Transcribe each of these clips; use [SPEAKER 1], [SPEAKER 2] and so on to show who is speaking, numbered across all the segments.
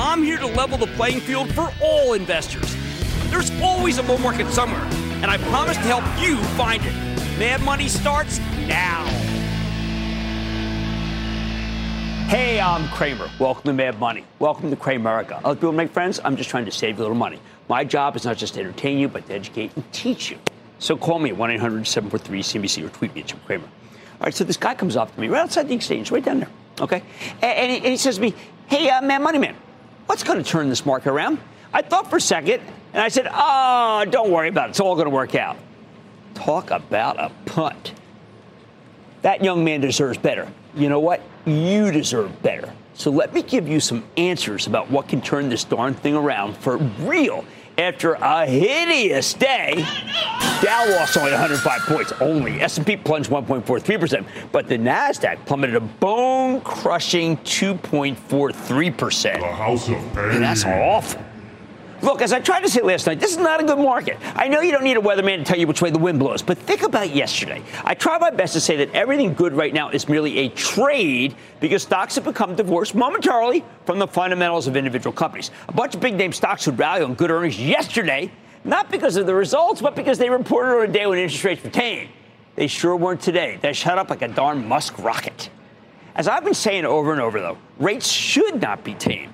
[SPEAKER 1] I'm here to level the playing field for all investors. There's always a bull market somewhere, and I promise to help you find it. Mad Money starts now. Hey, I'm Cramer. Welcome to Mad Money. Welcome to Cramerica. Other people make friends. I'm just trying to save you a little money. My job is not just to entertain you, but to educate and teach you. So call me at 1 800 743 CNBC or tweet me at Jim Cramer. All right, so this guy comes up to me right outside the exchange, right down there. Okay? And, and, he, and he, says to me, Hey, uh, man, money man, what's going to turn this market around? I thought for a second, and I said, Oh, don't worry about it. It's all going to work out. Talk about a punt. That young man deserves better. You know what? You deserve better. So let me give you some answers about what can turn this darn thing around for real. After a hideous day, Dow lost only 105 points. Only S&P plunged 1.43%, but the Nasdaq plummeted a bone-crushing 2.43 percent.
[SPEAKER 2] The House of
[SPEAKER 1] And that's awful. Look, as I tried to say last night, this is not a good market. I know you don't need a weatherman to tell you which way the wind blows, but think about yesterday. I try my best to say that everything good right now is merely a trade because stocks have become divorced momentarily from the fundamentals of individual companies. A bunch of big name stocks would rally on good earnings yesterday, not because of the results, but because they reported on a day when interest rates were tame. They sure weren't today. They shut up like a darn Musk rocket. As I've been saying over and over, though, rates should not be tame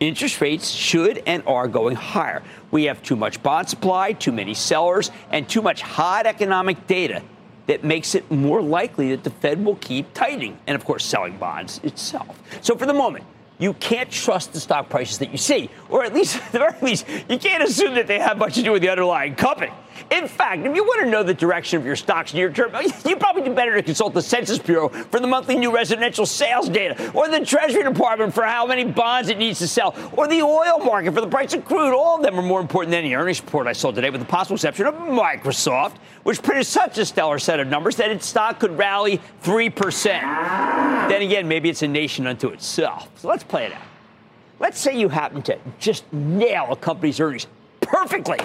[SPEAKER 1] interest rates should and are going higher. We have too much bond supply, too many sellers, and too much hot economic data that makes it more likely that the Fed will keep tightening and, of course, selling bonds itself. So, for the moment, you can't trust the stock prices that you see, or at least, at the very least, you can't assume that they have much to do with the underlying company. In fact, if you want to know the direction of your stocks near term, you probably do better to consult the Census Bureau for the monthly new residential sales data, or the Treasury Department for how many bonds it needs to sell, or the oil market for the price of crude. All of them are more important than any earnings report I saw today, with the possible exception of Microsoft, which printed such a stellar set of numbers that its stock could rally 3%. Then again, maybe it's a nation unto itself. So let's play it out. Let's say you happen to just nail a company's earnings perfectly.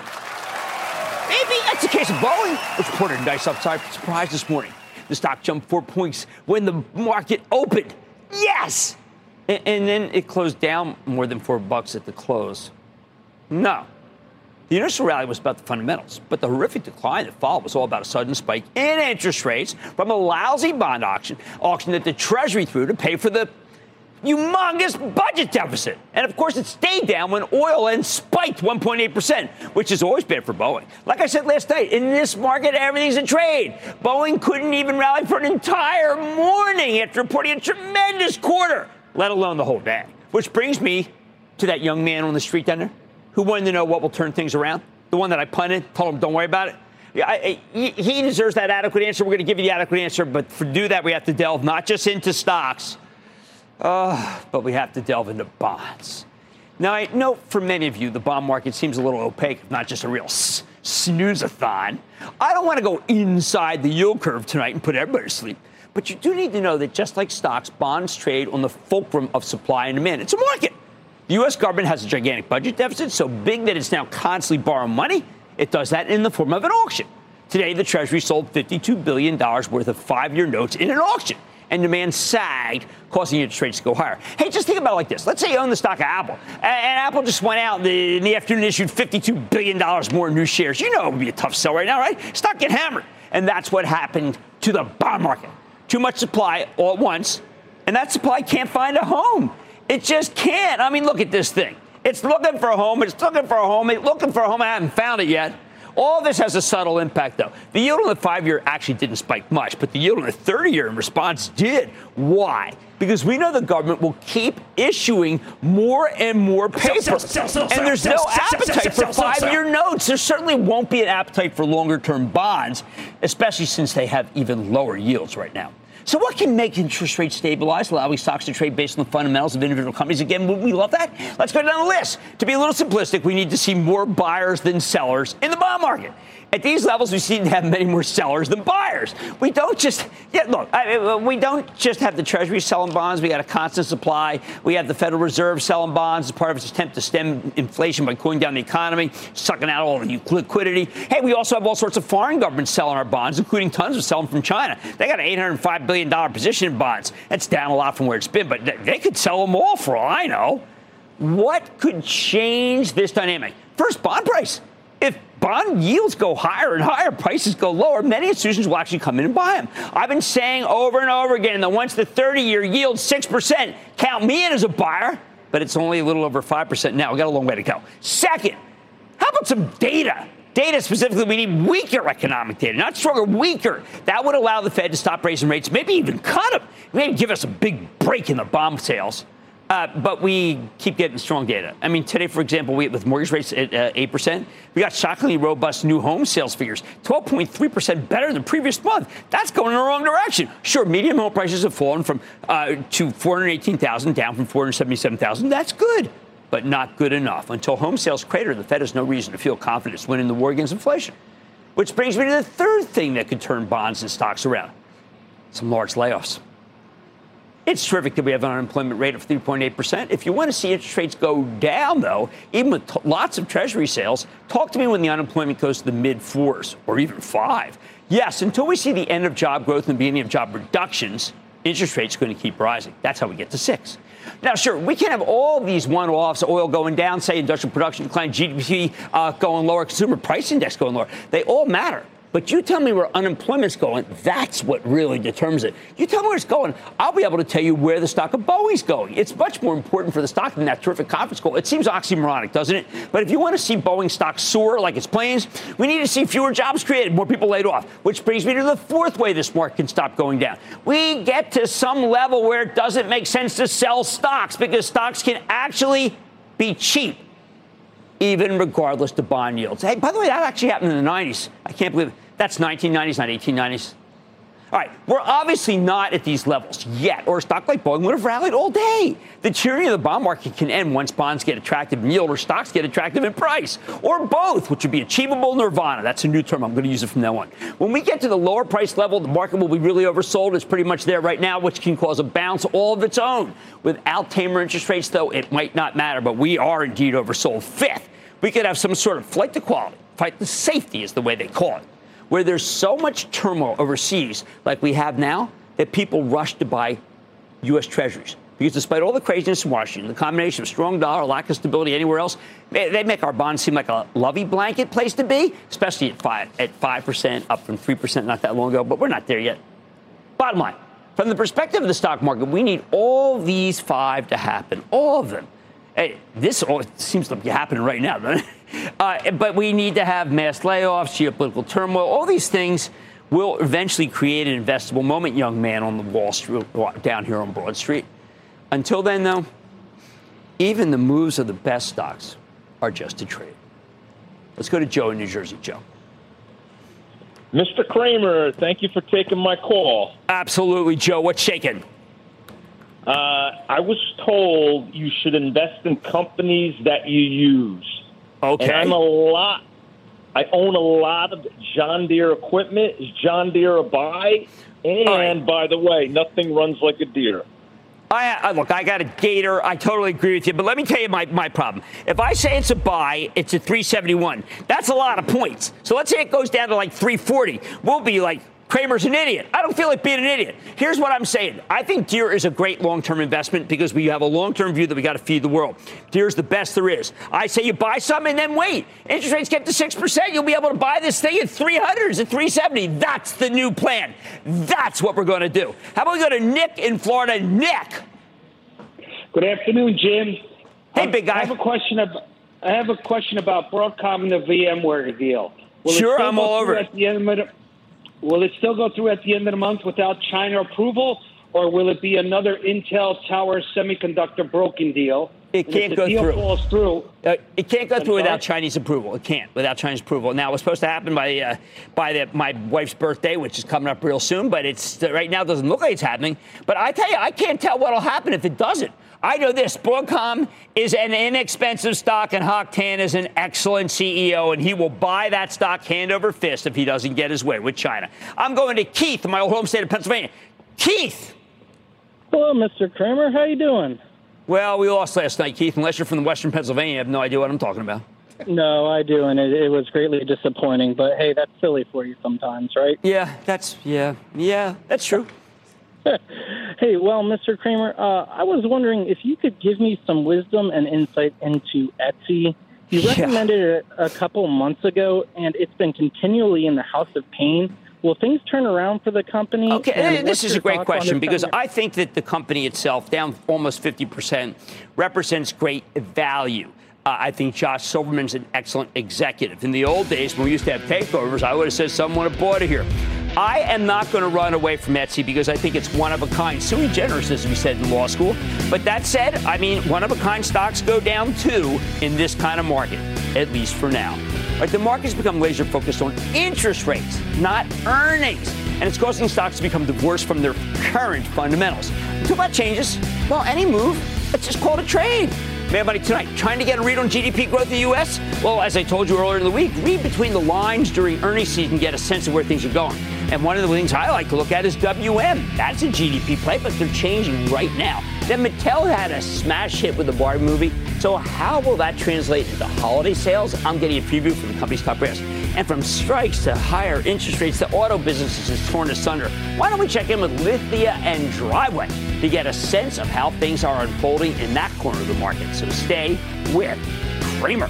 [SPEAKER 1] That's the case of Boeing, which reported a nice upside surprise this morning. The stock jumped four points when the market opened. Yes! And, and then it closed down more than four bucks at the close. No. The initial rally was about the fundamentals, but the horrific decline that followed was all about a sudden spike in interest rates from a lousy bond auction, auction that the Treasury threw to pay for the humongous budget deficit. And of course, it stayed down when oil and spiked 1.8%, which is always bad for Boeing. Like I said last night, in this market, everything's a trade. Boeing couldn't even rally for an entire morning after reporting a tremendous quarter, let alone the whole day. Which brings me to that young man on the street down there who wanted to know what will turn things around. The one that I punted, told him, don't worry about it. Yeah, I, he deserves that adequate answer. We're going to give you the adequate answer, but to do that, we have to delve not just into stocks, uh, but we have to delve into bonds. Now, I know for many of you, the bond market seems a little opaque, if not just a real s- snooze-a-thon. I don't want to go inside the yield curve tonight and put everybody to sleep. But you do need to know that just like stocks, bonds trade on the fulcrum of supply and demand. It's a market. The U.S. government has a gigantic budget deficit, so big that it's now constantly borrowing money. It does that in the form of an auction. Today, the Treasury sold $52 billion worth of five year notes in an auction and demand sagged, causing interest rates to go higher. Hey, just think about it like this. Let's say you own the stock of Apple, and, Apple just went out in the, afternoon issued $52 billion more new shares. You know it would be a tough sell right now, right? Stock get hammered. And that's what happened to the bond market. Too much supply all at once, and that supply can't find a home. It just can't. I mean, look at this thing. It's looking for a home. It's looking for a home. It's looking for a home. I haven't found it yet. All this has a subtle impact, though. The yield on the five year actually didn't spike much, but the yield on the 30 year in response did. Why? Because we know the government will keep issuing more and more paper.
[SPEAKER 2] Sell, sell, sell,
[SPEAKER 1] and there's no appetite for five year notes. There certainly won't be an appetite for longer term bonds, especially since they have even lower yields right now. So, what can make interest rates stabilize, allowing stocks to trade based on the fundamentals of individual companies? Again, would we love that? Let's go down the list. To be a little simplistic, we need to see more buyers than sellers in the bond market. At these levels, we seem to have many more sellers than buyers. We don't just, yeah, look, I, we don't just have the Treasury selling bonds. We got a constant supply. We have the Federal Reserve selling bonds as part of its attempt to stem inflation by cooling down the economy, sucking out all the liquidity. Hey, we also have all sorts of foreign governments selling our bonds, including tons of selling from China. They got an $805 billion position in bonds. That's down a lot from where it's been, but they could sell them all for all I know. What could change this dynamic? First, bond price. If bond yields go higher and higher, prices go lower, many institutions will actually come in and buy them. I've been saying over and over again that once the 30 year yield 6%, count me in as a buyer, but it's only a little over 5% now. we got a long way to go. Second, how about some data? Data specifically, we need weaker economic data, not stronger, weaker. That would allow the Fed to stop raising rates, maybe even cut them, maybe give us a big break in the bomb sales. Uh, but we keep getting strong data. I mean, today, for example, we with mortgage rates at uh, 8%, we got shockingly robust new home sales figures, 12.3% better than previous month. That's going in the wrong direction. Sure, median home prices have fallen from uh, to 418,000 down from 477,000. That's good, but not good enough. Until home sales crater, the Fed has no reason to feel confident winning the war against inflation. Which brings me to the third thing that could turn bonds and stocks around: some large layoffs. It's terrific that we have an unemployment rate of 3.8%. If you want to see interest rates go down, though, even with t- lots of Treasury sales, talk to me when the unemployment goes to the mid fours or even five. Yes, until we see the end of job growth and the beginning of job reductions, interest rates are going to keep rising. That's how we get to six. Now, sure, we can have all these one-offs, oil going down, say industrial production decline, GDP uh, going lower, consumer price index going lower. They all matter. But you tell me where unemployment's going, that's what really determines it. You tell me where it's going, I'll be able to tell you where the stock of Boeing's going. It's much more important for the stock than that terrific conference call. It seems oxymoronic, doesn't it? But if you want to see Boeing stock soar like its planes, we need to see fewer jobs created, more people laid off, which brings me to the fourth way this market can stop going down. We get to some level where it doesn't make sense to sell stocks because stocks can actually be cheap even regardless to bond yields. Hey, by the way, that actually happened in the 90s. I can't believe it. That's 1990s, not 1890s. All right, we're obviously not at these levels yet, or a stock like Boeing would have rallied all day. The tyranny of the bond market can end once bonds get attractive in yield or stocks get attractive in price, or both, which would be achievable nirvana. That's a new term. I'm going to use it from now on. When we get to the lower price level, the market will be really oversold. It's pretty much there right now, which can cause a bounce all of its own. Without tamer interest rates, though, it might not matter, but we are indeed oversold. Fifth, we could have some sort of flight to quality. Flight to safety is the way they call it where there's so much turmoil overseas, like we have now, that people rush to buy U.S. Treasuries. Because despite all the craziness in Washington, the combination of strong dollar, lack of stability anywhere else, they make our bonds seem like a lovey blanket place to be, especially at five at five percent, up from three percent not that long ago. But we're not there yet. Bottom line, from the perspective of the stock market, we need all these five to happen, all of them. This all seems to be happening right now, doesn't it? Uh, but we need to have mass layoffs, geopolitical turmoil, all these things will eventually create an investable moment, young man on the Wall Street, down here on Broad Street. Until then, though, even the moves of the best stocks are just a trade. Let's go to Joe in New Jersey. Joe.
[SPEAKER 3] Mr. Cramer, thank you for taking my call.
[SPEAKER 1] Absolutely, Joe. What's shaking?
[SPEAKER 3] Uh, I was told you should invest in companies that you use.
[SPEAKER 1] Okay.
[SPEAKER 3] And I'm a lot. I own a lot of John Deere equipment. Is John Deere a buy? And right. by the way, nothing runs like a Deere.
[SPEAKER 1] I, I, look, I got a gator. I totally agree with you. But let me tell you my, my problem. If I say it's a buy, it's a 371. That's a lot of points. So let's say it goes down to like 340. We'll be like Cramer's an idiot. I don't feel like being an idiot. Here's what I'm saying. I think Deere is a great long-term investment because we have a long-term view that we got to feed the world. Deere is the best there is. I say you buy some and then wait. Interest rates get to 6%, you'll be able to buy this thing at 300 at 370. That's the new plan. That's what we're going to do. How about we go to Nick in Florida? Nick.
[SPEAKER 4] Good afternoon, Jim.
[SPEAKER 1] Hey, big guy.
[SPEAKER 4] I have a question about I have a question about Broadcom and the VMware deal. Will
[SPEAKER 1] sure, I'm all over
[SPEAKER 4] At the end of will it still go through at the end of the month without China approval, or will it be another Intel Tower Semiconductor broken deal?
[SPEAKER 1] It can't go through.
[SPEAKER 4] Falls through.
[SPEAKER 1] Uh, it can't go through without? Chinese approval. It can't without Chinese approval. Now, it was supposed to happen by uh, by the, my wife's birthday, which is coming up real soon. But it's right now doesn't look like it's happening. But I tell you, I can't tell what'll happen if it doesn't. I know this: Broadcom is an inexpensive stock, and Hock Tan is an excellent CEO, and he will buy that stock hand over fist if he doesn't get his way with China. I'm going to Keith, my old home state of Pennsylvania. Keith.
[SPEAKER 2] Hello, Mr. Cramer. How you doing?
[SPEAKER 1] Well, we lost last night, Keith. Unless you're from the Western Pennsylvania, you have no idea what I'm talking about.
[SPEAKER 2] No, I do, and it, it was greatly disappointing. But hey, that's silly for you sometimes, right?
[SPEAKER 1] Yeah, that's yeah, yeah, that's true.
[SPEAKER 2] Hey, well, Mr. Cramer, uh, I was wondering if you could give me some wisdom and insight into Etsy. You
[SPEAKER 1] Yeah.
[SPEAKER 2] recommended it a couple months ago, and it's been continually in the house of pain. Will things turn around for the company?
[SPEAKER 1] Okay,
[SPEAKER 2] And
[SPEAKER 1] this is a great question because? I think that the company itself, down almost 50%, represents great value. Uh, I think Josh Silverman's an excellent executive. In the old days, when we used to have takeovers, I would have said someone had bought it here. I am not going to run away from Etsy because I think it's one of a kind, sui generis, as we said in law school. But that said, I mean, one of a kind stocks go down too in this kind of market, at least for now. Right, the market's become laser focused on interest rates, not earnings. And it's causing stocks to become divorced from their current fundamentals. Until that changes, well, any move, let's just called a trade. Mad Money tonight, trying to get a read on GDP growth in the U.S.? Well, as I told you earlier in the week, read between the lines during earnings season, get a sense of where things are going. And one of the things I like to look at is WM. That's a GDP play, but they're changing right now. Then Mattel had a smash hit with the Barbie movie. So how will that translate into holiday sales? I'm getting a preview from the company's top brass. And from strikes to higher interest rates, the auto business is torn asunder. Why don't we check in with Lithia and Driveway to get a sense of how things are unfolding in that corner of the market? So stay with Cramer.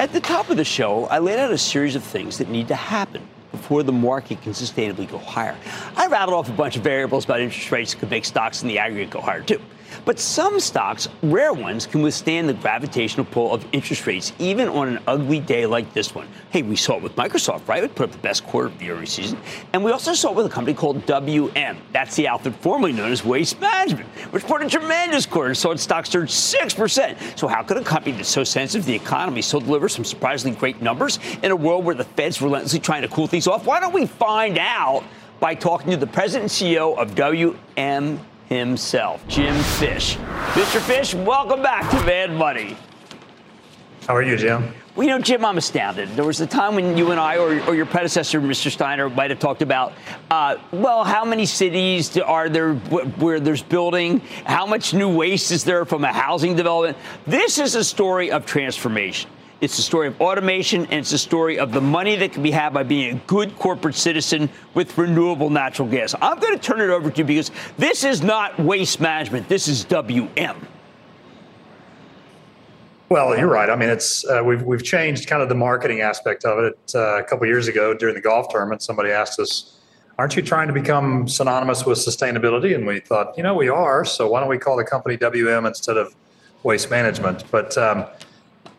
[SPEAKER 1] At the top of the show, I laid out a series of things that need to happen before the market can sustainably go higher. I rattled off a bunch of variables about interest rates that could make stocks in the aggregate go higher too. But some stocks, rare ones, can withstand the gravitational pull of interest rates even on an ugly day like this one. Hey, we saw it with Microsoft, right? It put up the best quarter of the earnings season. And we also saw it with a company called WM. That's the outfit formerly known as Waste Management, which reported a tremendous quarter and saw its stock surge 6%. So how could a company that's so sensitive to the economy still deliver some surprisingly great numbers in a world where the Fed's relentlessly trying to cool things off? Why don't we find out by talking to the president and CEO of WM himself, Jim Fish. Mr. Fish, welcome back to Mad Money.
[SPEAKER 5] How are you, Jim?
[SPEAKER 1] Well, you know, Jim, I'm astounded. There was a time when you and I, or, or your predecessor, Mr. Steiner, might have talked about, uh, well, how many cities are there where there's building? How much new waste is there from a housing development? This is a story of transformation. It's the story of automation, and it's the story of the money that can be had by being a good corporate citizen with renewable natural gas. I'm going to turn it over to you because this is not waste management. This is WM.
[SPEAKER 5] Well, you're right. I mean, it's uh, we've we've changed kind of the marketing aspect of it. Uh, a couple years ago, during the golf tournament, somebody asked us, "Aren't you trying to become synonymous with sustainability?" And we thought, you know, we are. So why don't we call the company WM instead of Waste Management? But um,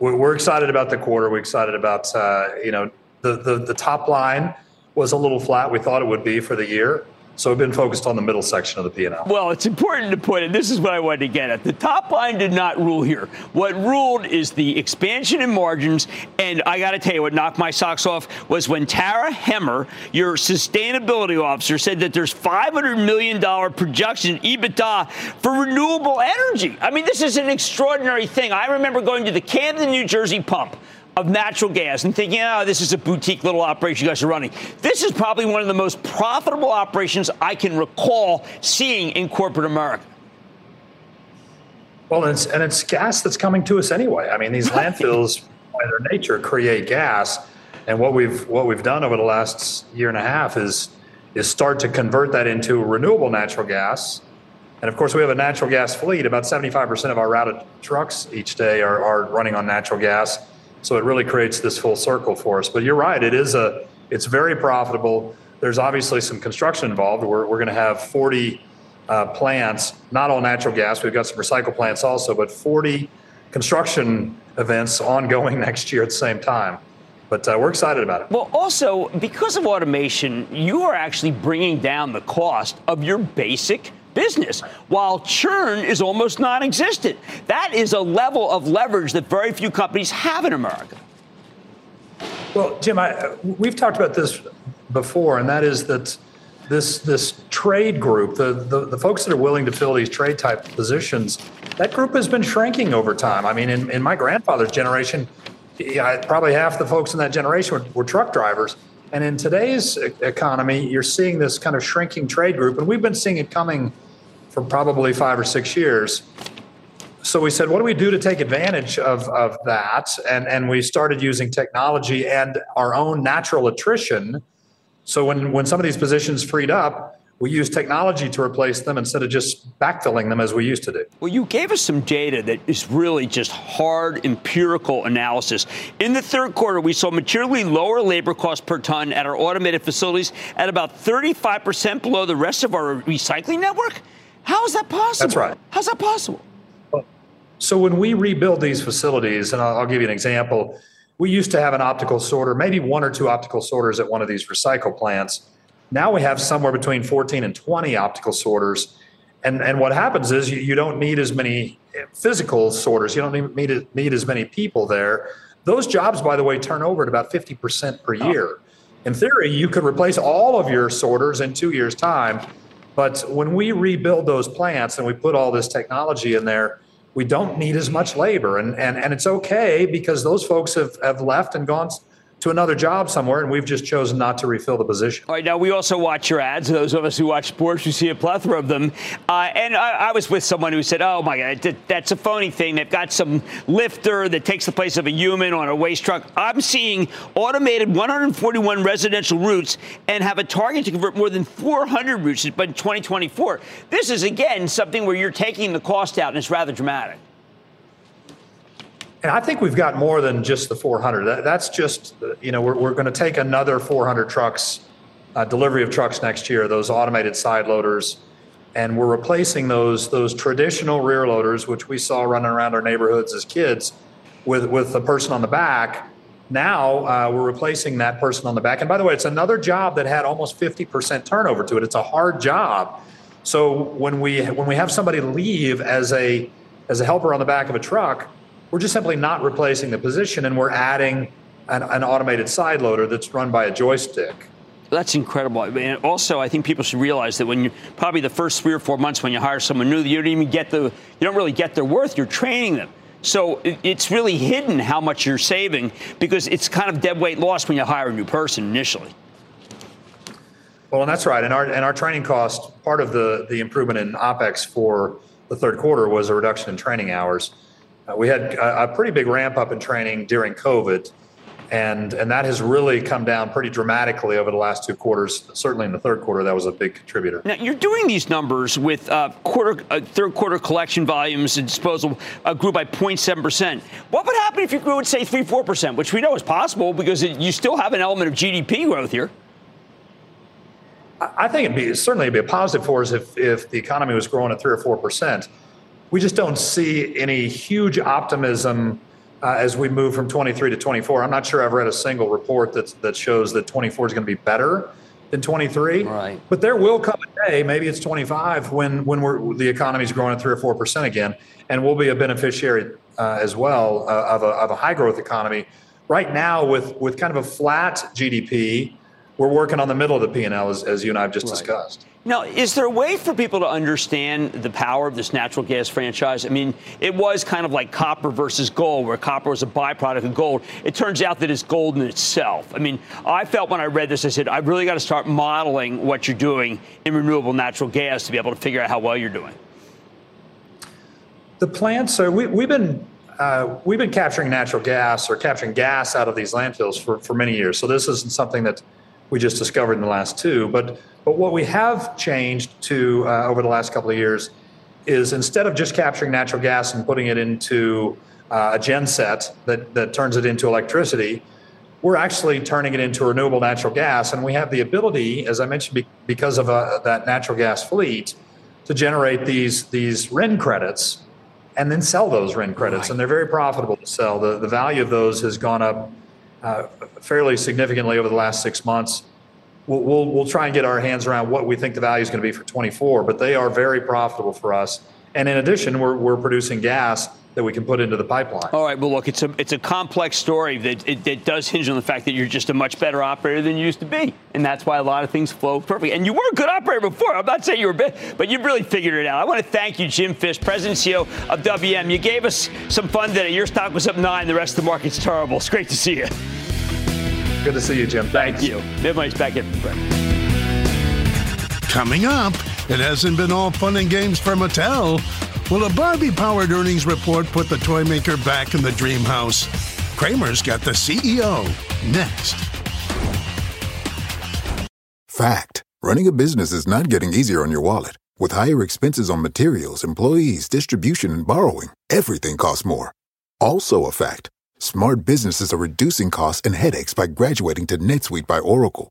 [SPEAKER 5] we're, we're, excited about the quarter. We're excited about uh, you know the, the the top line was a little flat. We thought it would be for the year. So we've been focused on the middle section of the P&L.
[SPEAKER 1] Well, it's important to put it. This is what I wanted to get at. The top line did not rule here. What ruled is the expansion in margins. And I got to tell you, what knocked my socks off was when Tara Hemmer, your sustainability officer, said that there's $500 million projection EBITDA for renewable energy. I mean, this is an extraordinary thing. I remember going to the Camden, New Jersey pump of natural gas and thinking, oh, this is a boutique little operation you guys are running. This is probably one of the most profitable operations I can recall seeing in corporate America.
[SPEAKER 5] Well, and it's, and it's gas that's coming to us anyway. I mean, these landfills, by their nature, create gas, and what we've what we've done over the last year and a half is is start to convert that into renewable natural gas. And of course, we have a natural gas fleet. About 75% of our routed trucks each day are, are running on natural gas so it really creates this full circle for us. But you're right, it is a it's very profitable. There's obviously some construction involved. We're, we're going to have 40 uh, plants, not all natural gas. We've got some recycle plants also, but 40 construction events ongoing next year at the same time. But uh, we're excited about it.
[SPEAKER 1] Well, also, because of automation, you are actually bringing down the cost of your basic business, while churn is almost non existent. That is a level of leverage that very few companies have in America.
[SPEAKER 5] Well, Jim, I, we've talked about this before, and that is that this this trade group, the, the, the folks that are willing to fill these trade type positions, that group has been shrinking over time. I mean, in, in my grandfather's generation, probably half the folks in that generation were, were truck drivers. And in today's economy, you're seeing this kind of shrinking trade group, and we've been seeing it coming for probably five or six years. So we said, what do we do to take advantage of, of that? And, and we started using technology and our own natural attrition. So when, when some of these positions freed up, we use technology to replace them instead of just backfilling them as we used to do.
[SPEAKER 1] Well, you gave us some data that is really just hard empirical analysis. In the third quarter, we saw materially lower labor costs per ton at our automated facilities at about 35% below the rest of our recycling network. How is that possible?
[SPEAKER 5] That's right.
[SPEAKER 1] How's that possible?
[SPEAKER 5] So when we rebuild these facilities, and I'll, I'll, give you an example, we used to have an optical sorter, maybe one or two optical sorters at one of these recycle plants. Now we have somewhere between 14 and 20 optical sorters. And, and what happens is you, you don't need as many eh, physical sorters. You don't need, need, need as many people there. Those jobs, by the way, turn over at about 50% per year. In theory, you could replace all of your sorters in two years' time but when we rebuild those plants and we put all this technology in there, we don't need as much labor. And, and, and it's okay because those folks have, have left and gone to another job somewhere, and we've just chosen not to refill the position.
[SPEAKER 1] All right, now we also watch your ads. Those of us who watch sports, we see a plethora of them. Uh, and I, I, was with someone who said, "Oh my God, that's a phony thing. They've got some lifter that takes the place of a human on a waste truck." I'm seeing automated 141 residential routes and have a target to convert more than 400 routes by 2024. This is again something where you're taking the cost out, and it's rather dramatic.
[SPEAKER 5] And I think we've got more than just the 400. That, that's just, you know, we're, we're going to take another 400 trucks, uh, delivery of trucks next year, those automated side loaders, and we're replacing those those traditional rear loaders, which we saw running around our neighborhoods as kids, with with the person on the back. Now uh, we're replacing that person on the back. And by the way, it's another job that had almost 50% turnover to it. It's a hard job. So when we when we have somebody leave as a as a helper on the back of a truck, we're just simply not replacing the position and we're adding an, an automated side loader that's run by a joystick.
[SPEAKER 1] That's incredible. And also, I think people should realize that when you probably the first three or four months when you hire someone new, you don't even get the you don't really get their worth. You're training them. So it's really hidden how much you're saving because it's kind of dead weight loss when you hire a new person initially.
[SPEAKER 5] Well, and that's right. And our and our training cost, part of the the improvement in OPEX for the third quarter was a reduction in training hours. Uh, we had a, a, pretty big ramp up in training during COVID, and and that has really come down pretty dramatically over the last two quarters. Certainly in the third quarter, that was a big contributor.
[SPEAKER 1] Now you're doing these numbers with uh, quarter uh, third quarter collection volumes and disposal uh, grew by 0.7 percent. What would happen if you grew at say three four percent, which we know is possible because it, you still have an element of GDP growth here?
[SPEAKER 5] I think it'd be certainly it'd be a positive for us if if the economy was growing at three or four percent. We just don't see any huge optimism uh, as we move from 23 to 24. I'm not sure I've read a single report that that shows that 24 is going to be better than 23.
[SPEAKER 1] Right.
[SPEAKER 5] But there will come a day, maybe it's 25, when when we're the economy's growing at three or four percent again, and we'll be a beneficiary uh, as well uh, of a of a high growth economy. Right now, with with kind of a flat GDP we're working on the middle of the P&L as, as you and I have just right. discussed.
[SPEAKER 1] Now, is there a way for people to understand the power of this natural gas franchise? I mean, it was kind of like copper versus gold, where copper was a byproduct of gold. It turns out that it's gold in itself. I mean, I felt when I read this, I said, I've really got to start modeling what you're doing in renewable natural gas to be able to figure out how well you're doing.
[SPEAKER 5] The plants are, we, we've been uh, we've been capturing natural gas or capturing gas out of these landfills for, for many years. So this isn't something that we just discovered in the last two. But but what we have changed to uh, over the last couple of years is instead of just capturing natural gas and putting it into uh, a genset that that turns it into electricity, we're actually turning it into renewable natural gas, and we have the ability, as I mentioned, be, because of uh, that natural gas fleet, to generate these these RIN credits and then sell those RIN credits, right. and they're very profitable to sell. The the value of those has gone up uh, fairly significantly over the last six months. We'll, we'll, we'll, try and get our hands around what we think the value is going to be for 24, but they are very profitable for us. And in addition, we're, we're producing gas that we can put into the pipeline.
[SPEAKER 1] All right. Well, look, it's a it's a complex story that it, it, does hinge on the fact that you're just a much better operator than you used to be, and that's why a lot of things flow perfectly. And you were a good operator before. I'm not saying you were bad, but you've really figured it out. I want to thank you, Jim Fish, President CEO of WM. You gave us some fun today. Your stock was up nine. The rest of the market's terrible. It's great to see you.
[SPEAKER 5] Good to see you, Jim.
[SPEAKER 1] Thanks. Thank you. Everybody's back in.
[SPEAKER 6] Coming up, it hasn't been all fun and games for Mattel. Will a Barbie powered earnings report put the toy maker back in the dream house? Cramer's got the CEO next.
[SPEAKER 7] Fact running a business is not getting easier on your wallet. With higher expenses on materials, employees, distribution, and borrowing, everything costs more. Also, a fact Smart businesses are reducing costs and headaches by graduating to NetSuite by Oracle.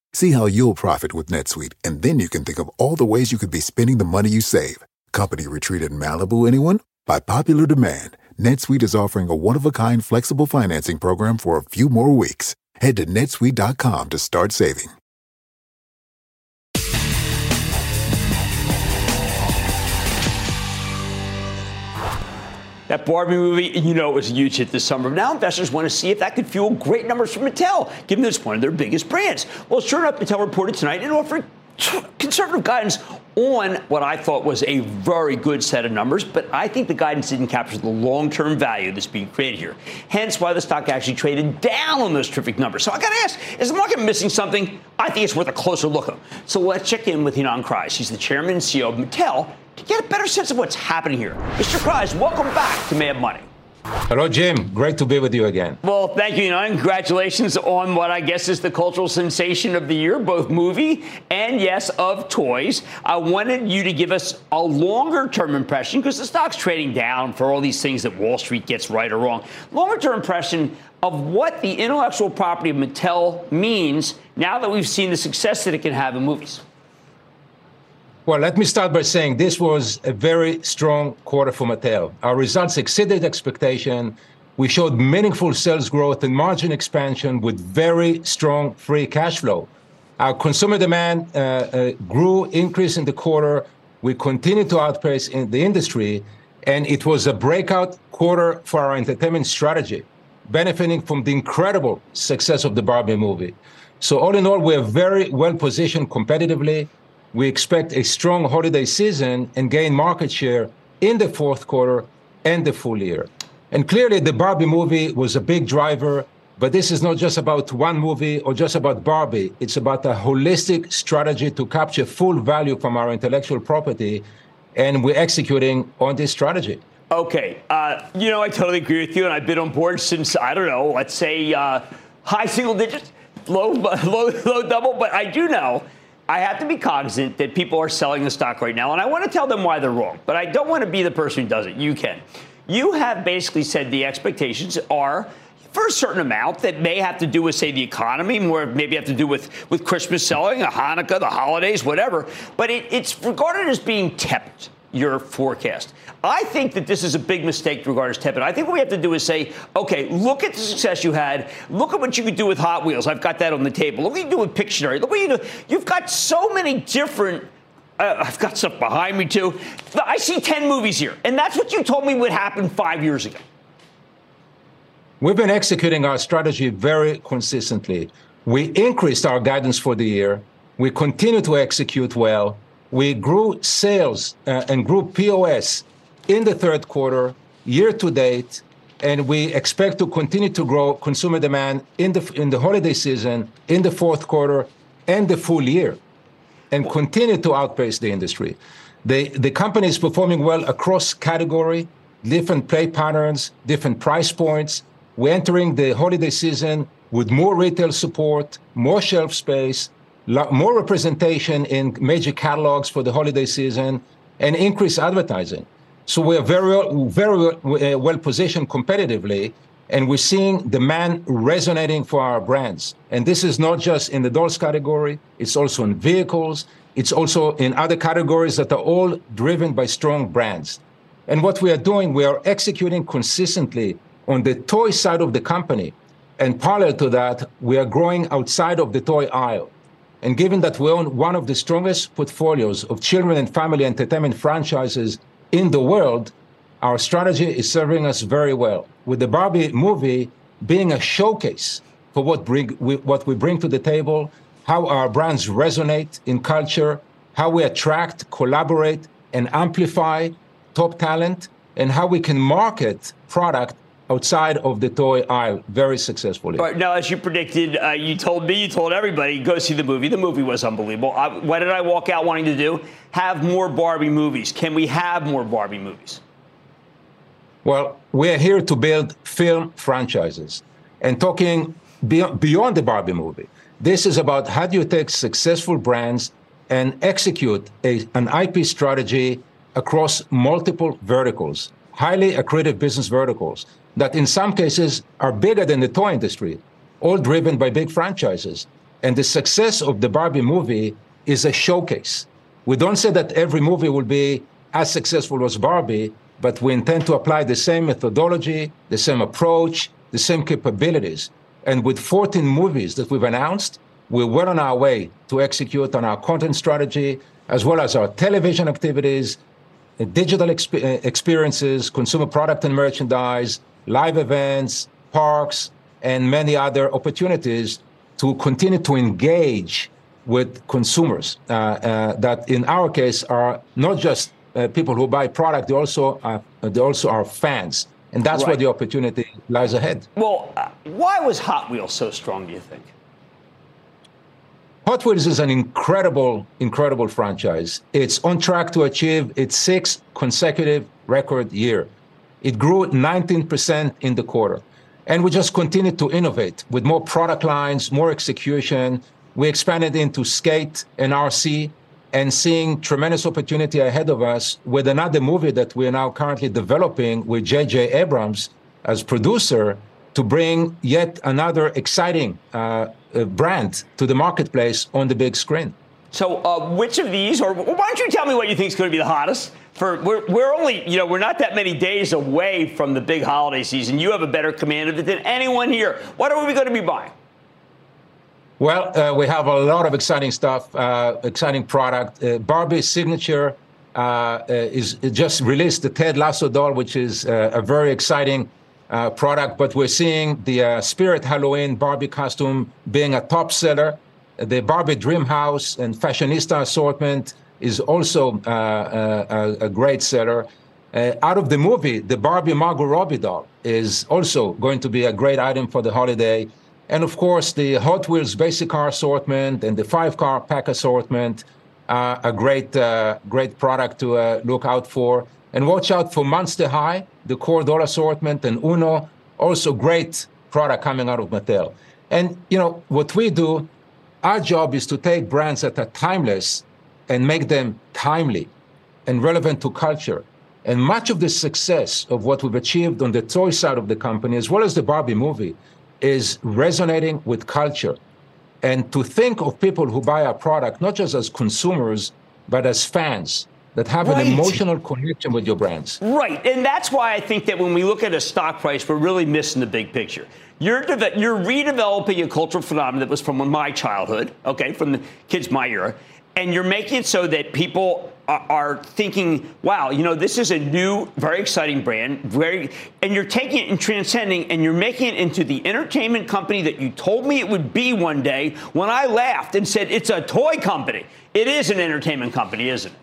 [SPEAKER 7] See how you'll profit with NetSuite, and then you can think of all the ways you could be spending the money you save. Company retreat in Malibu, anyone? By popular demand, NetSuite is offering a one-of-a-kind flexible financing program for a few more weeks. Head to netsuite.com to start saving.
[SPEAKER 1] That Barbie movie, you know, it was a huge hit this summer. Now investors want to see if that could fuel great numbers for Mattel, given it's one of their biggest brands. Well, sure enough, Mattel reported tonight and offered conservative guidance on what I thought was a very good set of numbers, but I think the guidance didn't capture the long term value that's being created here. Hence why the stock actually traded down on those terrific numbers. So I got to ask is the market missing something? I think it's worth a closer look at. So let's check in with Ynon Kreiz. He's the chairman and CEO of Mattel to get a better sense of what's happening here. Mr. Kreiz, welcome back to Mad Money.
[SPEAKER 8] Hello, Jim. Great to be with you again.
[SPEAKER 1] Well, thank you, and congratulations on what I guess is the cultural sensation of the year, both movie and, yes, of toys. I wanted you to give us a longer term impression because the stock's trading down for all these things that Wall Street gets right or wrong. Longer term impression of what the intellectual property of Mattel means now that we've seen the success that it can have in movies.
[SPEAKER 8] Well, let me start by saying this was a very strong quarter for Mattel. Our results exceeded expectation. We showed meaningful sales growth and margin expansion with very strong free cash flow. Our consumer demand uh, uh, grew, increased in the quarter. We continue to outpace in the industry, And it was a breakout quarter for our entertainment strategy, benefiting from the incredible success of the Barbie movie. So, all in all, we're very well positioned competitively. We expect a strong holiday season and gain market share in the fourth quarter and the full year. And clearly, the Barbie movie was a big driver, but this is not just about one movie or just about Barbie. It's about a holistic strategy to capture full value from our intellectual property and we're executing on this strategy.
[SPEAKER 1] Okay, uh, you know I totally agree with you, and I've been on board since I don't know, let's say uh, high single digits, low low low double. But I do know I have to be cognizant that people are selling the stock right now, and I want to tell them why they're wrong. But I don't want to be the person who does it. You can. You have basically said the expectations are for a certain amount that may have to do with, say, the economy, more maybe have to do with, with Christmas selling, Hanukkah, the holidays, whatever. But it, it's regarded as being tepid, your forecast. I think that this is a big mistake regarding tepid. I think what we have to do is say, okay, look at the success you had. Look at what you could do with Hot Wheels. I've got that on the table. Look what you do with Pictionary. Look what you do. You've got so many different uh, I've got stuff behind me too. I see 10 movies here. And that's what you told me would happen five years ago.
[SPEAKER 8] We've been executing our strategy very consistently. We increased our guidance for the year. We continue to execute well. We grew sales uh, and grew POS in the third quarter, year to date, and we expect to continue to grow consumer demand in the in the holiday season, in the fourth quarter, and the full year, and continue to outpace the industry. The the company is performing well across category, different play patterns, different price points, we're entering the holiday season with more retail support, more shelf space, more representation in major catalogs for the holiday season, and increased advertising. So we're very, very uh, well positioned competitively, and we're seeing demand resonating for our brands. And this is not just in the dolls category, it's also in vehicles, it's also in other categories that are all driven by strong brands. And what we are doing, we are executing consistently on the toy side of the company. And parallel to that, we are growing outside of the toy aisle. And given that we own one of the strongest portfolios of children and family entertainment franchises in the world, our strategy is serving us very well. With the Barbie movie being a showcase for what, bring, we, what we bring to the table, how our brands resonate in culture, how we attract, collaborate, and amplify top talent, and how we can market product outside of the toy aisle very successfully.
[SPEAKER 1] Right, now, as you predicted, uh, you told me, you told everybody, go see the movie. The movie was unbelievable. I, what did I walk out wanting to do? Have more Barbie movies. Can we have more Barbie movies?
[SPEAKER 8] Well, we're here to build film franchises and talking beyond the Barbie movie. This is about how do you take successful brands and execute a, an IP strategy across multiple verticals, highly accretive business verticals that in some cases are bigger than the toy industry, all driven by big franchises. And the success of the Barbie movie is a showcase. We don't say that every movie will be as successful as Barbie, but we intend to apply the same methodology, the same approach, the same capabilities. And with 14 movies that we've announced, we're well on our way to execute on our content strategy, as well as our television activities, digital exp- experiences, consumer product and merchandise, live events, parks, and many other opportunities to continue to engage with consumers. Uh, uh, that in our case are not just uh, people who buy product they also are, they also are fans. And that's right. where the opportunity lies ahead.
[SPEAKER 1] Well uh, why was hot wheels so strong do you think?
[SPEAKER 8] Hot wheels is an incredible incredible franchise. It's on track to achieve its sixth consecutive record year it grew 19% in the quarter. And we just continued to innovate with more product lines, more execution. We expanded into skate and RC and seeing tremendous opportunity ahead of us with another movie that we are now currently developing with J.J. Abrams as producer to bring yet another exciting uh, uh, brand to the marketplace on the big screen.
[SPEAKER 1] So, uh, which of these, or why don't you tell me what you think is going to be the hottest? For we're, we're only, you know, we're not that many days away from the big holiday season. You have a better command of it than anyone here. What are we going to be buying?
[SPEAKER 8] Well, uh, we have a lot of exciting stuff, uh, exciting product. Uh, Barbie signature uh, is just released the Ted Lasso doll, which is uh, a very exciting uh, product. But we're seeing the uh, Spirit Halloween Barbie costume being a top seller. The Barbie Dream House and Fashionista assortment is also uh, a, a, great seller. out of the movie, the Barbie Margot Robbie doll is also going to be a great item for the holiday. And of course, the Hot Wheels basic car assortment and the five car pack assortment uh, a great, uh, great product to uh, look out for. And watch out for Monster High, the core doll assortment, and Uno, also great product coming out of Mattel. And you know what we do, our job is to take brands that are timeless and make them timely and relevant to culture. And much of the success of what we've achieved on the toy side of the company, as well as the Barbie movie, is resonating with culture and to think of people who buy our product not just as consumers, but as fans that have right. an emotional connection with your brands.
[SPEAKER 1] Right. And that's why I think that when we look at a stock price, we're really missing the big picture. You're, de- you're redeveloping a cultural phenomenon that was from my childhood, okay, from the kids my era, and you're making it so that people are thinking, wow, you know, this is a new, very exciting brand, very, and you're taking it and transcending, and you're making it into the entertainment company that you told me it would be one day when I laughed and said it's a toy company. It is an entertainment company, isn't it?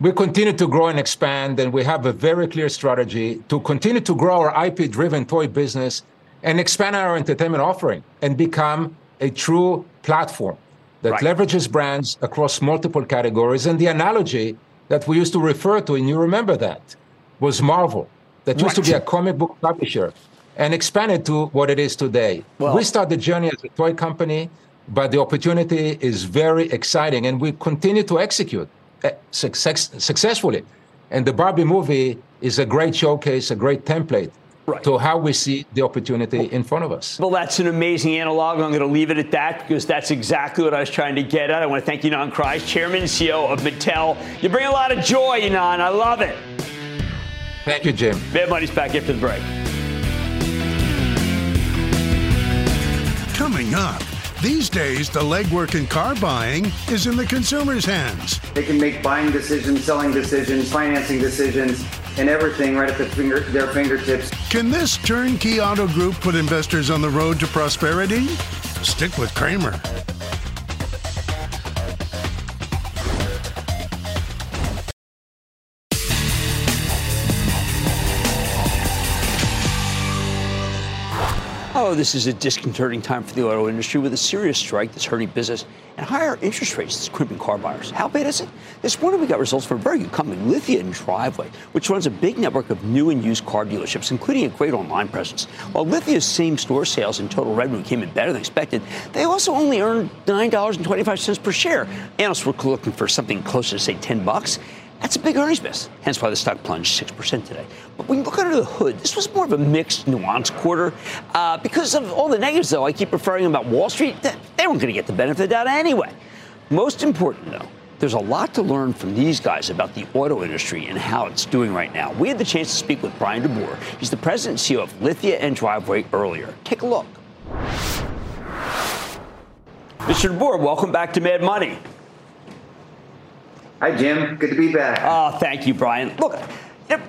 [SPEAKER 8] We continue to grow and expand, and we have a very clear strategy to continue to grow our IP driven toy business and expand our entertainment offering and become a true platform that right. leverages brands across multiple categories. And the analogy that we used to refer to, and you remember that, was Marvel, that used right. to be a comic book publisher and expanded to what it is today. Well, we started the journey as a toy company, but the opportunity is very exciting, and we continue to execute eh, success, successfully. And the Barbie movie is a great showcase, a great template right. to how we see the opportunity in front of us.
[SPEAKER 1] Well, that's an amazing analog. I'm going to leave it at that because that's exactly what I was trying to get at. I want to thank Ynon Kreiz, Chairman and CEO of Mattel. You bring a lot of joy, Ynon. I love it.
[SPEAKER 8] Thank you, Jim.
[SPEAKER 1] Mad Money's back after the break.
[SPEAKER 6] Coming up. These days, the legwork in car buying is in the consumer's hands.
[SPEAKER 9] They can make buying decisions, selling decisions, financing decisions and everything right at the finger, their fingertips.
[SPEAKER 6] Can this turnkey auto group put investors on the road to prosperity? Stick with Cramer.
[SPEAKER 1] Oh, this is a disconcerting time for the auto industry with a serious strike that's hurting business and higher interest rates that's crimping car buyers. How bad is it? This morning we got results from a very good company, Lithia and Driveway, which runs a big network of new and used car dealerships, including a great online presence. While Lithia's same store sales and total revenue came in better than expected, they also only earned $9.25 per share. Analysts were looking for something closer to, say, 10 bucks. That's a big earnings miss, hence why the stock plunged 6% today. But when you look under the hood, this was more of a mixed, nuanced quarter. Uh, because of all the negatives, though, I keep referring about Wall Street, they weren't going to get the benefit of anyway. Most important, though, there's a lot to learn from these guys about the auto industry and how it's doing right now. We had the chance to speak with Bryan DeBoer. He's the president and CEO of Lithia and Driveway earlier. Take a look. Mr. DeBoer, welcome back to Mad Money.
[SPEAKER 9] Hi, Jim. Good to be back.
[SPEAKER 1] Oh, thank you, Bryan. Look,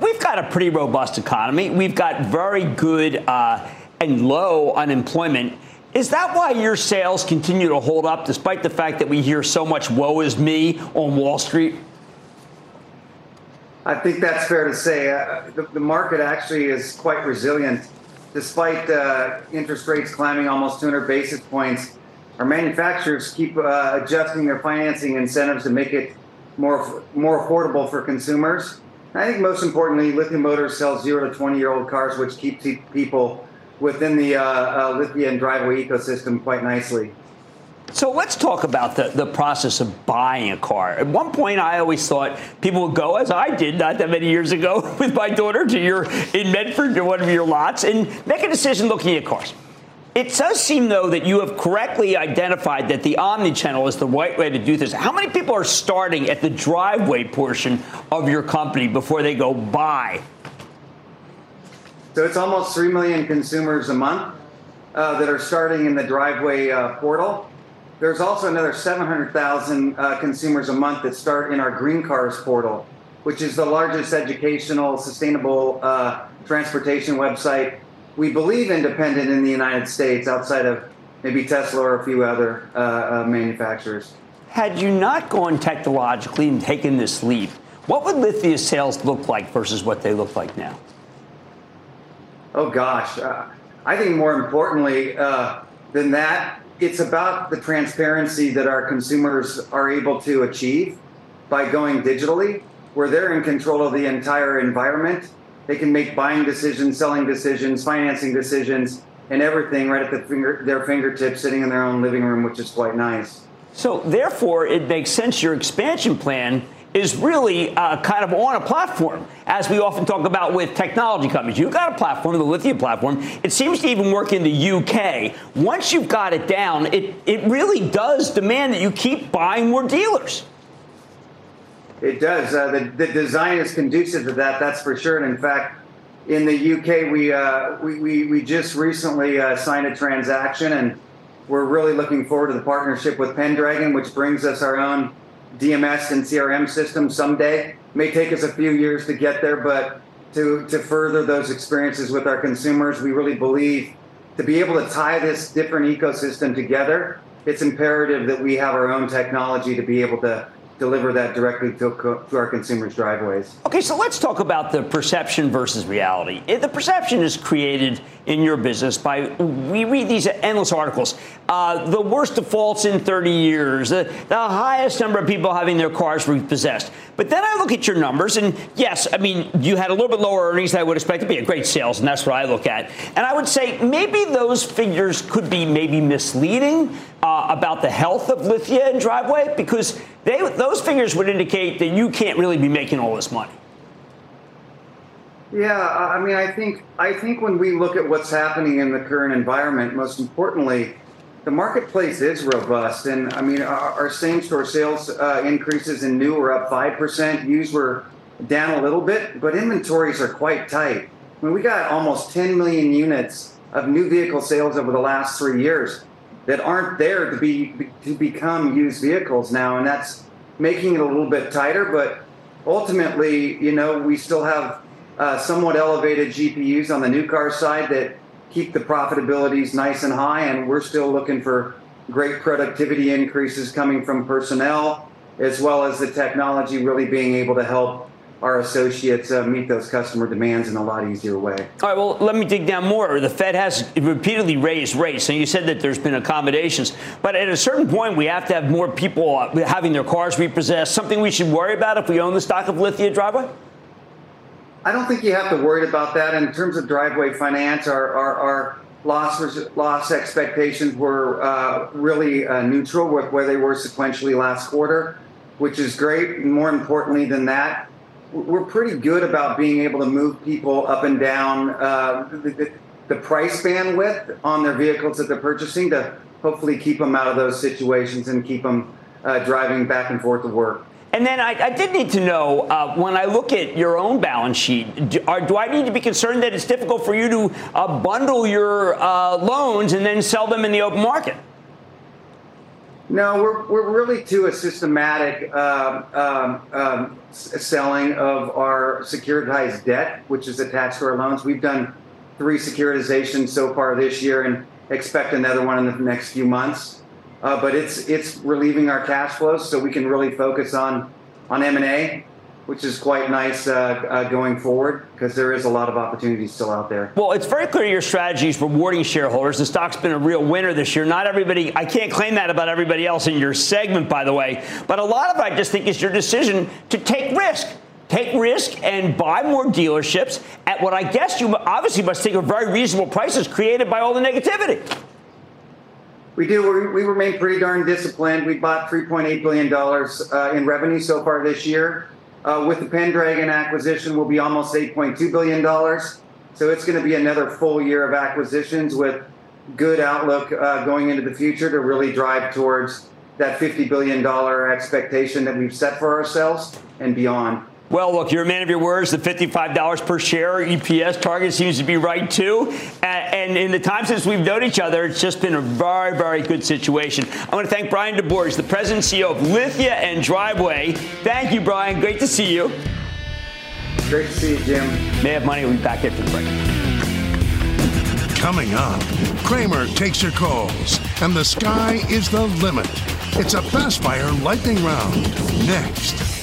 [SPEAKER 1] we've got a pretty robust economy. We've got very good uh, and low unemployment. Is that why your sales continue to hold up despite the fact that we hear so much woe is me on Wall Street?
[SPEAKER 9] I think that's fair to say. Uh, the, the, market actually is quite resilient. Despite uh, interest rates climbing almost 200 basis points, our manufacturers keep uh, adjusting their financing incentives to make it more more affordable for consumers. I think most importantly, Lithia Motors sells zero to 20 year old cars, which keeps people within the uh, uh, driveway ecosystem quite nicely.
[SPEAKER 1] So let's talk about the, the process of buying a car. At one point, I always thought people would go, as I did not that many years ago with my daughter, to your in Medford to one of your lots and make a decision looking at cars. It does seem, though, that you have correctly identified that the omni-channel is the right way to do this. How many people are starting at the driveway portion of your company before they go buy?
[SPEAKER 9] So it's almost 3 million consumers a month uh, that are starting in the driveway uh, portal. there's also another 700,000 uh, consumers a month that start in our Green Cars portal, which is the largest educational, sustainable uh, transportation website. We believe independent in the United States, outside of maybe Tesla or a few other uh, uh manufacturers.
[SPEAKER 1] Had you not gone technologically and taken this leap, what would Lithia sales look like versus what they look like now?
[SPEAKER 9] Oh gosh, uh, I think more importantly uh, than that, it's about the transparency that our consumers are able to achieve by going digitally, where they're in control of the entire environment. They can make buying decisions, selling decisions, financing decisions, and everything right at the finger, their fingertips, sitting in their own living room, which is quite nice.
[SPEAKER 1] So, therefore, it makes sense your expansion plan is really uh, kind of on a platform, as we often talk about with technology companies. You've got a platform, the Lithia platform. It seems to even work in the UK. Once you've got it down, it, it really does demand that you keep buying more dealers.
[SPEAKER 9] It does. Uh, the, the design is conducive to that, that's for sure. And in fact, in the UK, we, uh, we, we, we, just recently uh, signed a transaction, and we're really looking forward to the partnership with Pendragon, which brings us our own DMS and CRM system someday. May take us a few years to get there, but to, to further those experiences with our consumers, we really believe to be able to tie this different ecosystem together, it's imperative that we have our own technology to be able to deliver that directly to, to, our consumers' driveways.
[SPEAKER 1] Okay, so let's talk about the perception versus reality. The perception is created in your business by we read these endless articles. Uh, the worst defaults in 30 years, the, the highest number of people having their cars repossessed. But then I look at your numbers, and yes, I mean, you had a little bit lower earnings than I would expect to be a great sales, and that's what I look at. And I would say maybe those figures could be maybe misleading uh, about the health of Lithia and Driveway because they, those figures would indicate that you can't really be making all this money.
[SPEAKER 9] Yeah, I mean, I think I think when we look at what's happening in the current environment, most importantly, the marketplace is robust, and I mean, our, our same-store sales uh, increases in new were up five percent, used were down a little bit, but inventories are quite tight. I mean, we got almost 10 million units of new vehicle sales over the last three years that aren't there to be to become used vehicles now, and that's making it a little bit tighter. But ultimately, you know, we still have uh, somewhat elevated GPUs on the new car side that keep the profitabilities nice and high, and we're still looking for great productivity increases coming from personnel, as well as the technology really being able to help our associates uh, meet those customer demands in a lot easier way.
[SPEAKER 1] All right, well, let me dig down more. The Fed has repeatedly raised rates, and you said that there's been accommodations, but at a certain point, we have to have more people uh, having their cars repossessed. Something we should worry about if we own the stock of Lithia Driveway?
[SPEAKER 9] I don't think you have to worry about that. In terms of Driveway Finance, our, our, our loss loss expectations were uh, really uh, neutral with where they were sequentially last quarter, which is great. More importantly than that, we're pretty good about being able to move people up and down uh, the, the, price bandwidth on their vehicles that they're purchasing to hopefully keep them out of those situations and keep them uh, driving back and forth to work.
[SPEAKER 1] And then I, I did need to know uh, when I look at your own balance sheet, do, are, do, I need to be concerned that it's difficult for you to uh, bundle your uh, loans and then sell them in the open market?
[SPEAKER 9] No, we're, we're really to a systematic um, um, um, selling of our securitized debt, which is attached to our loans. We've done three securitizations so far this year and expect another one in the next few months. Uh, but it's it's relieving our cash flows so we can really focus on on M&A which is quite nice uh, uh, going forward because there is a lot of opportunities still out there.
[SPEAKER 1] Well, it's very clear your strategy is rewarding shareholders. The stock's been a real winner this year. Not everybody, I can't claim that about everybody else in your segment, by the way, but a lot of it I just think is your decision to take risk. Take risk and buy more dealerships at what I guess you obviously must think are very reasonable prices created by all the negativity.
[SPEAKER 9] We do. We remain pretty darn disciplined. We bought $3.8 billion uh, in revenue so far this year. Uh, with the Pendragon acquisition, we'll be almost $8.2 billion. So it's going to be another full year of acquisitions with good outlook uh, going into the future to really drive towards that $50 billion expectation that we've set for ourselves and beyond.
[SPEAKER 1] Well, look, you're a man of your words. The $55 per share EPS target seems to be right, too. And in the time since we've known each other, it's just been a very, very good situation. I want to thank Bryan DeBoer, the president and CEO of Lithia and Driveway. Thank you, Bryan. Great to see you.
[SPEAKER 9] Great to see you, Jim.
[SPEAKER 1] May have money. We'll be back after the break.
[SPEAKER 6] Coming up, Cramer takes your calls, and the sky is the limit. It's a fast fire lightning round. Next.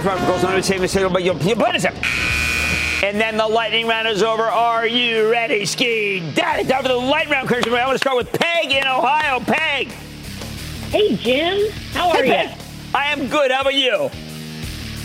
[SPEAKER 1] Lightning round. Quick back from goes on to say, but your bonus and then the lightning round is over. Are you ready, Ski Daddy? Time for the lightning round, Christian. I want to start with Peg in Ohio. Peg.
[SPEAKER 10] Hey, Jim. How are
[SPEAKER 1] hey,
[SPEAKER 10] you?
[SPEAKER 1] I am good. How about you?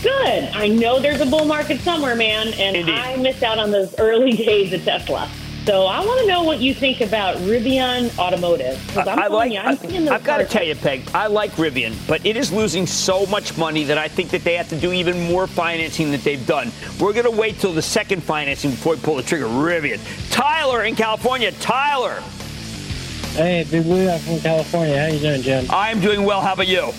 [SPEAKER 10] Good. I know there's a bull market somewhere, man, and
[SPEAKER 1] Indeed.
[SPEAKER 10] I missed out on those early days of Tesla. So I want to know what you think about Rivian Automotive. I'm
[SPEAKER 1] I like,
[SPEAKER 10] you, I'm I,
[SPEAKER 1] have got to tell you, Peg. I like Rivian, but it is losing so much money that I think that they have to do even more financing that they've done. We're going to wait till the second financing before we pull the trigger. Rivian. Tyler in California. Tyler.
[SPEAKER 11] Hey, Big Blue, I'm from California. How you doing, Jim?
[SPEAKER 1] I am doing well. How about you?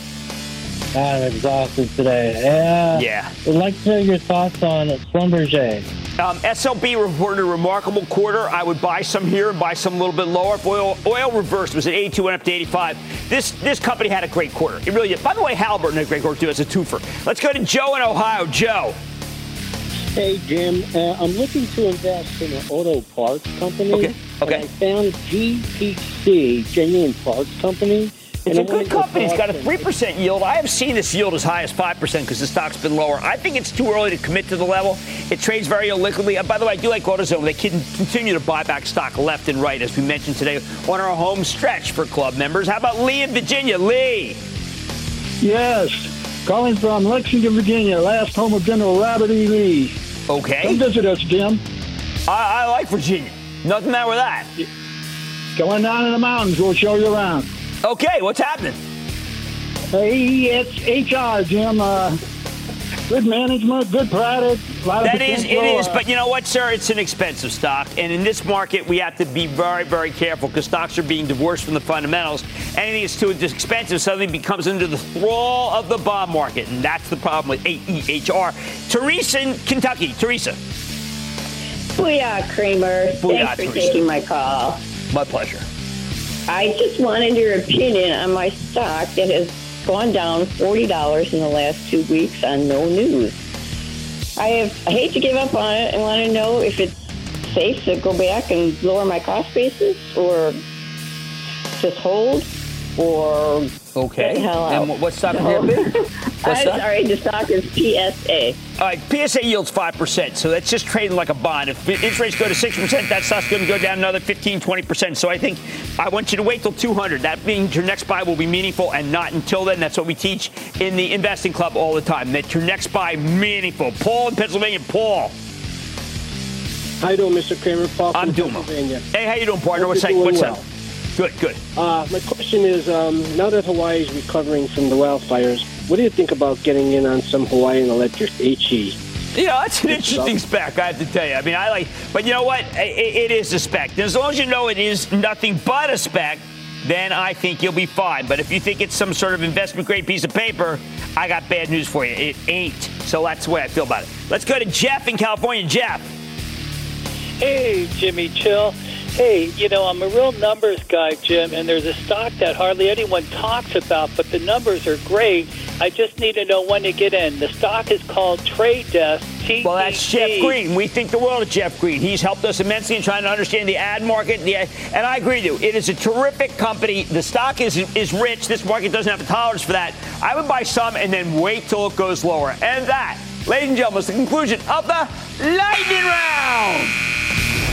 [SPEAKER 11] I'm exhausted today. Yeah.
[SPEAKER 1] Yeah.
[SPEAKER 11] I'd like to know your thoughts on Schlumberger.
[SPEAKER 1] Um, SLB reported a remarkable quarter. I would buy some here and buy some a little bit lower. If oil, oil reversed was at 82, went up to 85. This this company had a great quarter. It really did. By the way, Halliburton had a great quarter too as a twofer. Let's go to Joe in Ohio. Joe.
[SPEAKER 12] Hey, Jim. Uh, I'm looking to invest in an auto parts company.
[SPEAKER 1] Okay, okay.
[SPEAKER 12] And I found GPC, Genuine Parts Company.
[SPEAKER 1] It's
[SPEAKER 12] and
[SPEAKER 1] a
[SPEAKER 12] I wanna
[SPEAKER 1] good company. It's got a three percent yield. I have seen this yield as high as five percent because the stock's been lower. I think it's too early to commit to the level. It trades very illiquidly. Uh, by the way, I do like AutoZone. They can continue to buy back stock left and right, as we mentioned today on our home stretch for club members. How about Lee in Virginia? Lee.
[SPEAKER 13] Yes, calling from Lexington, Virginia, last home of General Robert E. Lee.
[SPEAKER 1] Okay.
[SPEAKER 13] Come visit us, Jim.
[SPEAKER 1] I, I like Virginia. Nothing matter with that.
[SPEAKER 13] Going down in the mountains, we'll show you around.
[SPEAKER 1] Okay, what's happening?
[SPEAKER 13] Hey, it's HR, Jim. Uh, good management, good product. A lot of
[SPEAKER 1] That is, it
[SPEAKER 13] potential,
[SPEAKER 1] is,
[SPEAKER 13] uh,
[SPEAKER 1] but you know what, sir? It's an expensive stock, and in this market, we have to be very, very careful because stocks are being divorced from the fundamentals. Anything that's too expensive suddenly becomes under the thrall of the bond market, and that's the problem with AEHR. Teresa in Kentucky, Teresa.
[SPEAKER 14] Booyah, Cramer.
[SPEAKER 1] Booyah,
[SPEAKER 14] Thanks for
[SPEAKER 1] Teresa.
[SPEAKER 14] taking my call.
[SPEAKER 1] My pleasure.
[SPEAKER 14] I just wanted your opinion on my stock that has gone down $40 in the last two weeks on no news. I have I hate to give up on it. and want to know if it's safe to go back and lower my cost basis or just hold or
[SPEAKER 1] Okay.
[SPEAKER 14] get the hell out.
[SPEAKER 1] And what- what stock would that be? What's
[SPEAKER 14] I'm
[SPEAKER 1] that?
[SPEAKER 14] sorry, the stock is PSA.
[SPEAKER 1] All right, PSA yields 5%, so that's just trading like a bond. If interest rates go to 6%, that stock's going to go down another 15, 20%. So I think I want you to wait till 200. That means your next buy will be meaningful and not until then. That's what we teach in the investing club all the time, that your next buy meaningful. Paul in Pennsylvania. Paul.
[SPEAKER 12] How you doing, Mr. Cramer? Paul
[SPEAKER 1] I'm
[SPEAKER 12] from
[SPEAKER 1] doing well.
[SPEAKER 12] Pennsylvania.
[SPEAKER 1] Hey, how you doing, partner?
[SPEAKER 12] Hope
[SPEAKER 1] What's
[SPEAKER 12] you're doing
[SPEAKER 1] What's
[SPEAKER 12] well.
[SPEAKER 1] That? Good, good.
[SPEAKER 12] Uh, my question is, um, now that Hawaii is recovering from the wildfires, what do you think about getting in on some Hawaiian Electric HE?
[SPEAKER 1] Yeah, that's an interesting spec, I have to tell you. I mean, I like, but you know what? It, it is a spec. And as long as you know it is nothing but a spec, then I think you'll be fine. But if you think it's some sort of investment grade piece of paper, I got bad news for you. It ain't. So that's the way I feel about it. Let's go to Jeff in California. Jeff.
[SPEAKER 15] Hey, Jimmy Chill. Hey, you know, I'm a real numbers guy, Jim, and there's a stock that hardly anyone talks about, but the numbers are great. I just need to know when to get in. The stock is called Trade Desk.
[SPEAKER 1] Well, that's Jeff Green. We think the world of Jeff Green. He's helped us immensely in trying to understand the ad market. The, and I agree with you. It is a terrific company. The stock is is rich. This market doesn't have the tolerance for that. I would buy some and then wait till it goes lower. And that, ladies and gentlemen, is the conclusion of the lightning round.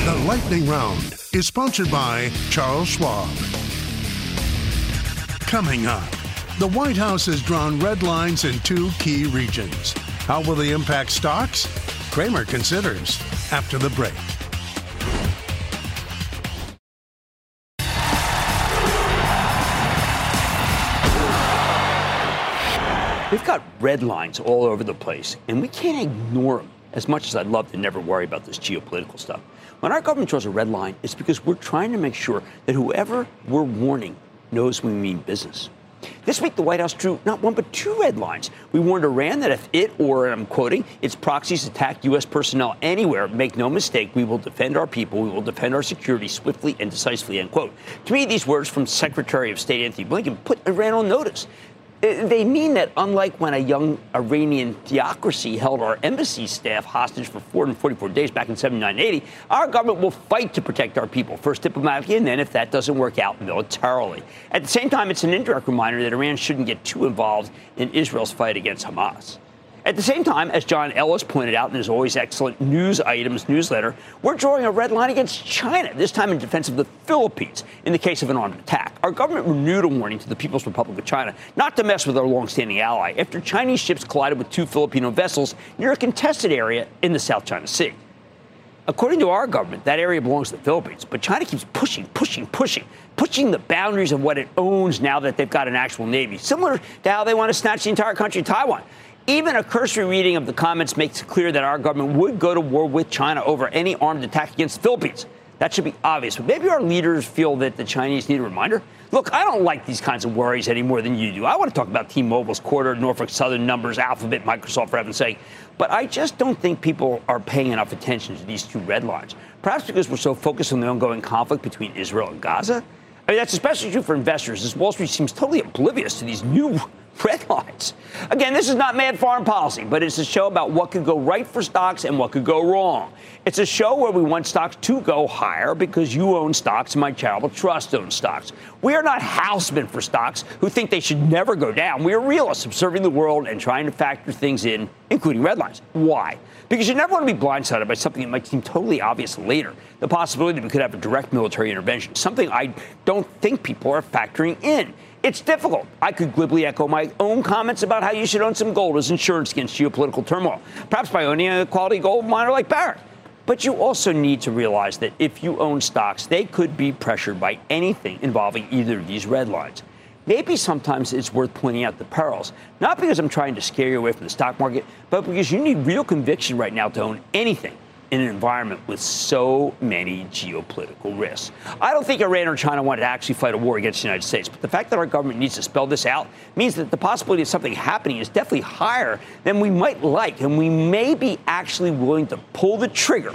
[SPEAKER 6] The Lightning Round is sponsored by Charles Schwab. Coming up, the White House has drawn red lines in two key regions. How will they impact stocks? Cramer considers after the break.
[SPEAKER 1] We've got red lines all over the place, and we can't ignore them as much as I'd love to never worry about this geopolitical stuff. When our government draws a red line, it's because we're trying to make sure that whoever we're warning knows we mean business. This week, the White House drew not one but two red lines. We warned Iran that if it, or I'm quoting, its proxies attack U.S. personnel anywhere, make no mistake, we will defend our people, we will defend our security swiftly and decisively, end quote. To me, these words from Secretary of State Anthony Blinken put Iran on notice. Uh, they mean that unlike when a young Iranian theocracy held our embassy staff hostage for 444 days back in 7980, our government will fight to protect our people, first diplomatically and then, if that doesn't work out, militarily. At the same time, it's an indirect reminder that Iran shouldn't get too involved in Israel's fight against Hamas. At the same time, as John Ellis pointed out in his always excellent news items newsletter, we're drawing a red line against China, this time in defense of the Philippines in the case of an armed attack. Our government renewed a warning to the People's Republic of China not to mess with our longstanding ally after Chinese ships collided with two Filipino vessels near a contested area in the South China Sea. According to our government, that area belongs to the Philippines, but China keeps pushing, pushing, pushing, pushing the boundaries of what it owns now that they've got an actual navy, similar to how they want to snatch the entire country of Taiwan. Even a cursory reading of the comments makes it clear that our government would go to war with China over any armed attack against the Philippines. That should be obvious. But maybe our leaders feel that the Chinese need a reminder. Look, I don't like these kinds of worries any more than you do. I want to talk about T-Mobile's quarter, Norfolk Southern numbers, Alphabet, Microsoft, for heaven's sake. But I just don't think people are paying enough attention to these two red lines. Perhaps because we're so focused on the ongoing conflict between Israel and Gaza. I mean, that's especially true for investors, as Wall Street seems totally oblivious to these new red lines. Again, this is not mad foreign policy, but it's a show about what could go right for stocks and what could go wrong. It's a show where we want stocks to go higher because you own stocks and my charitable trust owns stocks. We are not housemen for stocks who think they should never go down. We are realists observing the world and trying to factor things in, including red lines. Why? Because you never want to be blindsided by something that might seem totally obvious later. The possibility that we could have a direct military intervention, something I don't think people are factoring in. It's difficult. I could glibly echo my own comments about how you should own some gold as insurance against geopolitical turmoil, perhaps by owning a quality gold miner like Barrick. But you also need to realize that if you own stocks, they could be pressured by anything involving either of these red lines. Maybe sometimes it's worth pointing out the perils, not because I'm trying to scare you away from the stock market, but because you need real conviction right now to own anything in an environment with so many geopolitical risks. I don't think Iran or China want to actually fight a war against the United States, but the fact that our government needs to spell this out means that the possibility of something happening is definitely higher than we might like, and we may be actually willing to pull the trigger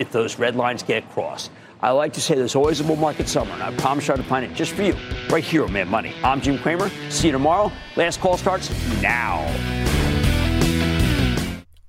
[SPEAKER 1] if those red lines get crossed. I like to say there's always a bull market somewhere, and I promise you to find it just for you right here on Mad Money. I'm Jim Cramer. See you tomorrow. Last call starts now.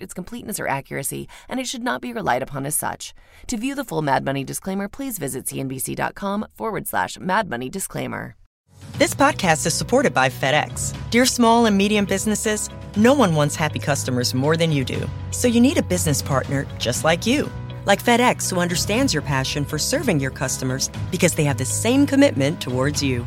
[SPEAKER 16] its completeness or accuracy, and it should not be relied upon as such. To view the full Mad Money disclaimer, please visit cnbc.com forward slash Mad Money disclaimer.
[SPEAKER 17] This podcast is supported by FedEx. Dear small and medium businesses, no one wants happy customers more than you do. So you need a business partner just like you. Like FedEx, who understands your passion for serving your customers because they have the same commitment towards you.